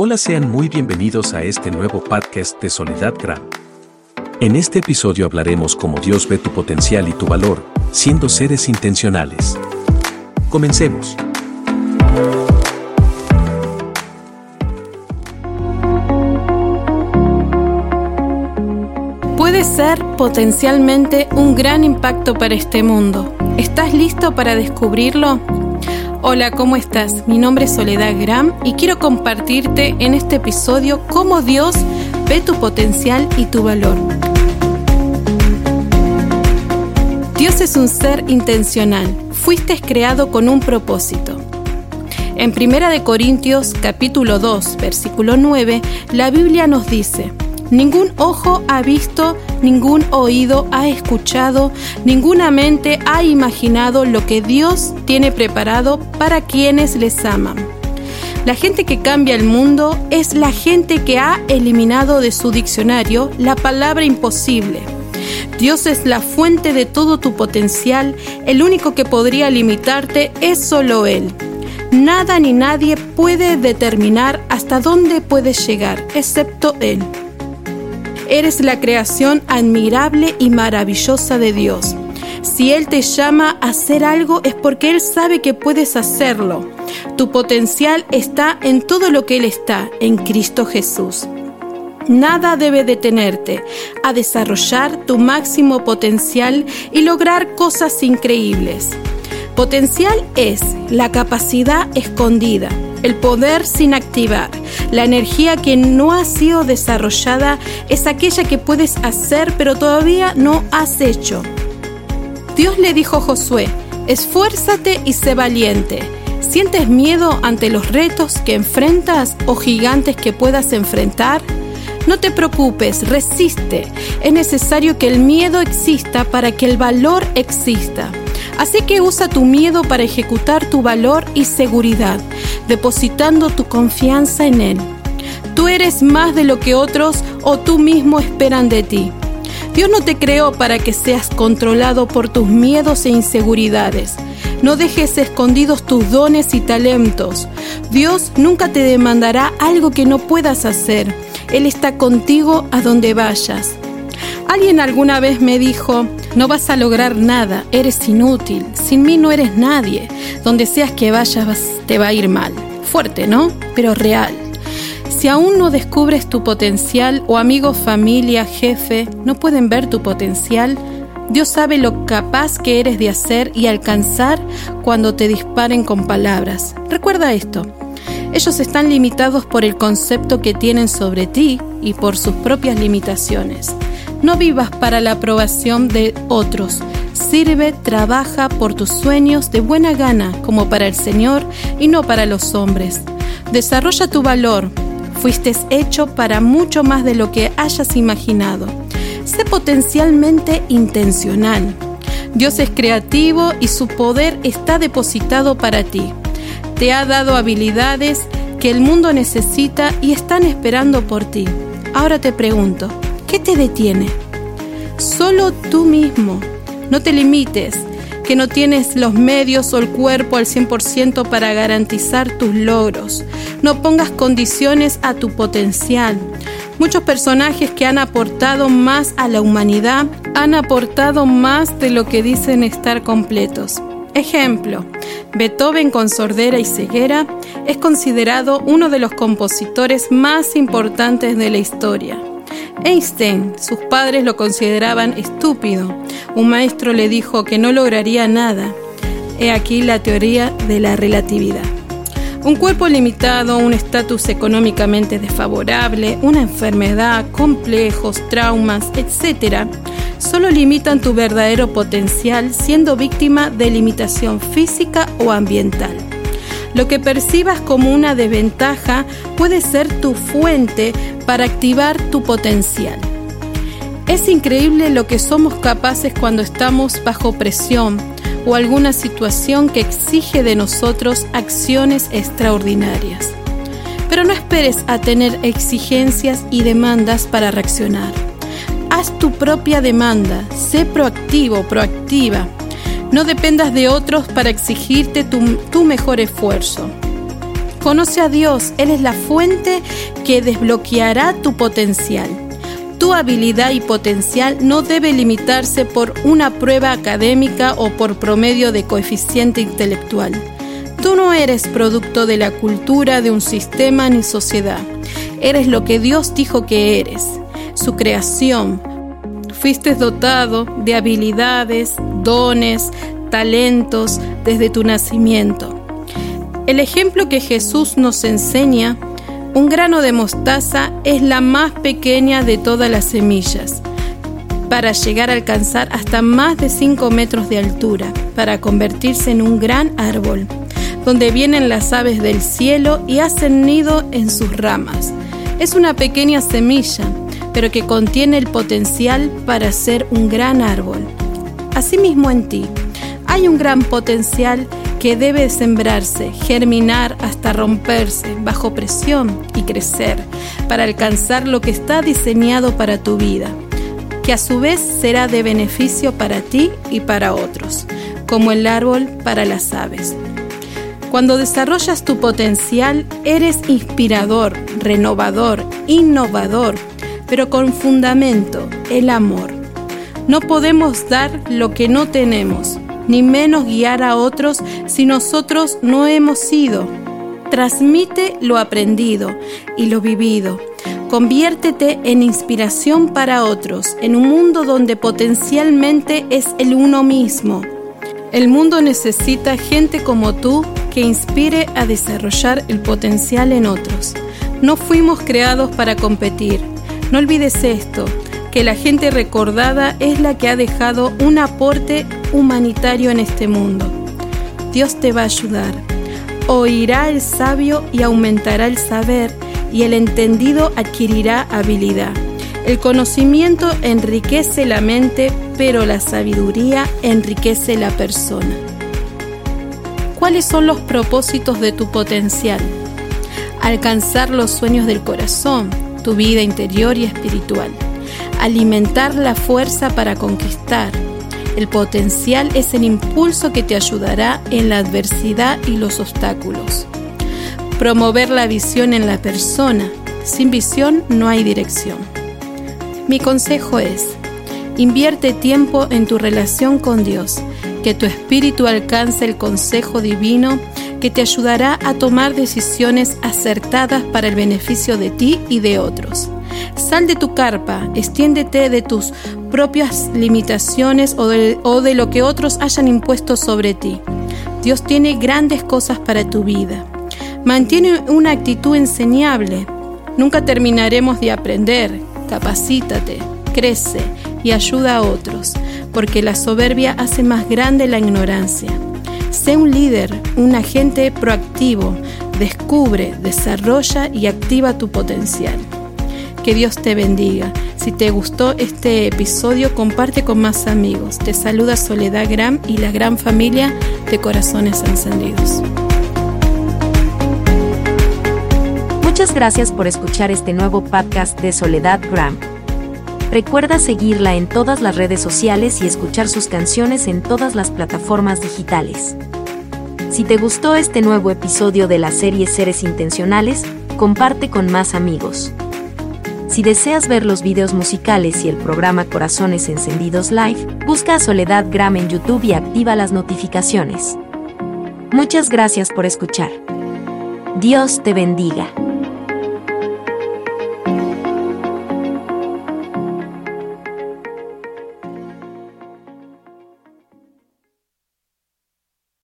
Hola, sean muy bienvenidos a este nuevo podcast de Soledad Gram. En este episodio hablaremos cómo Dios ve tu potencial y tu valor, siendo seres intencionales. Comencemos. Puede ser potencialmente un gran impacto para este mundo. ¿Estás listo para descubrirlo? Hola, ¿cómo estás? Mi nombre es Soledad Gram y quiero compartirte en este episodio cómo Dios ve tu potencial y tu valor. Dios es un ser intencional. Fuiste creado con un propósito. En 1 de Corintios capítulo 2, versículo 9, la Biblia nos dice: Ningún ojo ha visto, ningún oído ha escuchado, ninguna mente ha imaginado lo que Dios tiene preparado para quienes les aman. La gente que cambia el mundo es la gente que ha eliminado de su diccionario la palabra imposible. Dios es la fuente de todo tu potencial, el único que podría limitarte es solo Él. Nada ni nadie puede determinar hasta dónde puedes llegar, excepto Él. Eres la creación admirable y maravillosa de Dios. Si Él te llama a hacer algo es porque Él sabe que puedes hacerlo. Tu potencial está en todo lo que Él está, en Cristo Jesús. Nada debe detenerte a desarrollar tu máximo potencial y lograr cosas increíbles. Potencial es la capacidad escondida, el poder sin activar. La energía que no ha sido desarrollada es aquella que puedes hacer pero todavía no has hecho. Dios le dijo a Josué, esfuérzate y sé valiente. ¿Sientes miedo ante los retos que enfrentas o gigantes que puedas enfrentar? No te preocupes, resiste. Es necesario que el miedo exista para que el valor exista. Así que usa tu miedo para ejecutar tu valor y seguridad, depositando tu confianza en Él. Tú eres más de lo que otros o tú mismo esperan de ti. Dios no te creó para que seas controlado por tus miedos e inseguridades. No dejes escondidos tus dones y talentos. Dios nunca te demandará algo que no puedas hacer. Él está contigo a donde vayas. Alguien alguna vez me dijo, no vas a lograr nada, eres inútil, sin mí no eres nadie, donde seas que vayas te va a ir mal. Fuerte, ¿no? Pero real. Si aún no descubres tu potencial o amigos, familia, jefe, no pueden ver tu potencial, Dios sabe lo capaz que eres de hacer y alcanzar cuando te disparen con palabras. Recuerda esto. Ellos están limitados por el concepto que tienen sobre ti y por sus propias limitaciones. No vivas para la aprobación de otros. Sirve, trabaja por tus sueños de buena gana, como para el Señor y no para los hombres. Desarrolla tu valor. Fuiste hecho para mucho más de lo que hayas imaginado. Sé potencialmente intencional. Dios es creativo y su poder está depositado para ti. Te ha dado habilidades que el mundo necesita y están esperando por ti. Ahora te pregunto, ¿Qué te detiene? Solo tú mismo. No te limites, que no tienes los medios o el cuerpo al 100% para garantizar tus logros. No pongas condiciones a tu potencial. Muchos personajes que han aportado más a la humanidad han aportado más de lo que dicen estar completos. Ejemplo, Beethoven con sordera y ceguera es considerado uno de los compositores más importantes de la historia. Einstein, sus padres lo consideraban estúpido. Un maestro le dijo que no lograría nada. He aquí la teoría de la relatividad. Un cuerpo limitado, un estatus económicamente desfavorable, una enfermedad, complejos, traumas, etc., solo limitan tu verdadero potencial siendo víctima de limitación física o ambiental. Lo que percibas como una desventaja puede ser tu fuente para activar tu potencial. Es increíble lo que somos capaces cuando estamos bajo presión o alguna situación que exige de nosotros acciones extraordinarias. Pero no esperes a tener exigencias y demandas para reaccionar. Haz tu propia demanda, sé proactivo, proactiva. No dependas de otros para exigirte tu, mejor esfuerzo. Conoce a Dios, Él es la fuente que desbloqueará tu potencial. Tu habilidad y potencial no debe limitarse por una prueba académica o por promedio de coeficiente intelectual. Tú no eres producto de la cultura de un sistema ni sociedad. Eres lo que Dios dijo que eres, su creación. Fuiste dotado de habilidades, dones, talentos desde tu nacimiento. El ejemplo que Jesús nos enseña, un grano de mostaza es la más pequeña de todas las semillas, para llegar a alcanzar hasta más de 5 metros de altura, para convertirse en un gran árbol, donde vienen las aves del cielo y hacen nido en sus ramas. Es una pequeña semilla, pero que contiene el potencial para ser un gran árbol. Asimismo en ti, hay un gran potencial que debe sembrarse, germinar hasta romperse bajo presión y crecer para alcanzar lo que está diseñado para tu vida, que a su vez será de beneficio para ti y para otros, como el árbol para las aves. Cuando desarrollas tu potencial, eres inspirador, renovador, innovador, pero con fundamento, el amor. No podemos dar lo que no tenemos ni menos guiar a otros si nosotros no hemos sido. Transmite lo aprendido y lo vivido. Conviértete en inspiración para otros en un mundo donde potencialmente es el uno mismo. El mundo necesita gente como tú que inspire a desarrollar el potencial en otros. No fuimos creados para competir. No olvides esto que la gente recordada es la que ha dejado un aporte humanitario en este mundo. Dios te va a ayudar. Oirá el sabio y aumentará el saber, y el entendido adquirirá habilidad. El conocimiento enriquece la mente, pero la sabiduría enriquece la persona. ¿Cuáles son los propósitos de tu potencial? Alcanzar los sueños del corazón, tu vida interior y espiritual alimentar la fuerza para conquistar. El potencial es el impulso que te ayudará en la adversidad y los obstáculos. Promover la visión en la persona. Sin visión no hay dirección. Mi consejo es, invierte tiempo en tu relación con Dios, que tu espíritu alcance el consejo divino que te ayudará a tomar decisiones acertadas para el beneficio de ti y de otros. Sal de tu carpa, extiéndete de tus propias limitaciones o de, o de lo que otros hayan impuesto sobre ti. Dios tiene grandes cosas para tu vida. Mantiene una actitud enseñable. Nunca terminaremos de aprender. Capacítate, crece y ayuda a otros, porque la soberbia hace más grande la ignorancia. Sé un líder, un agente proactivo. Descubre, desarrolla y activa tu potencial. Que Dios te bendiga. Si te gustó este episodio, comparte con más amigos. Te saluda Soledad Gram y la gran familia de Corazones Encendidos. Muchas gracias por escuchar este nuevo podcast de Soledad Gram. Recuerda seguirla en todas las redes sociales y escuchar sus canciones en todas las plataformas digitales. Si te gustó este nuevo episodio de la serie Seres Intencionales, comparte con más amigos. Si deseas ver los videos musicales y el programa Corazones Encendidos Live, busca a Soledad Gram en YouTube y activa las notificaciones. Muchas gracias por escuchar. Dios te bendiga.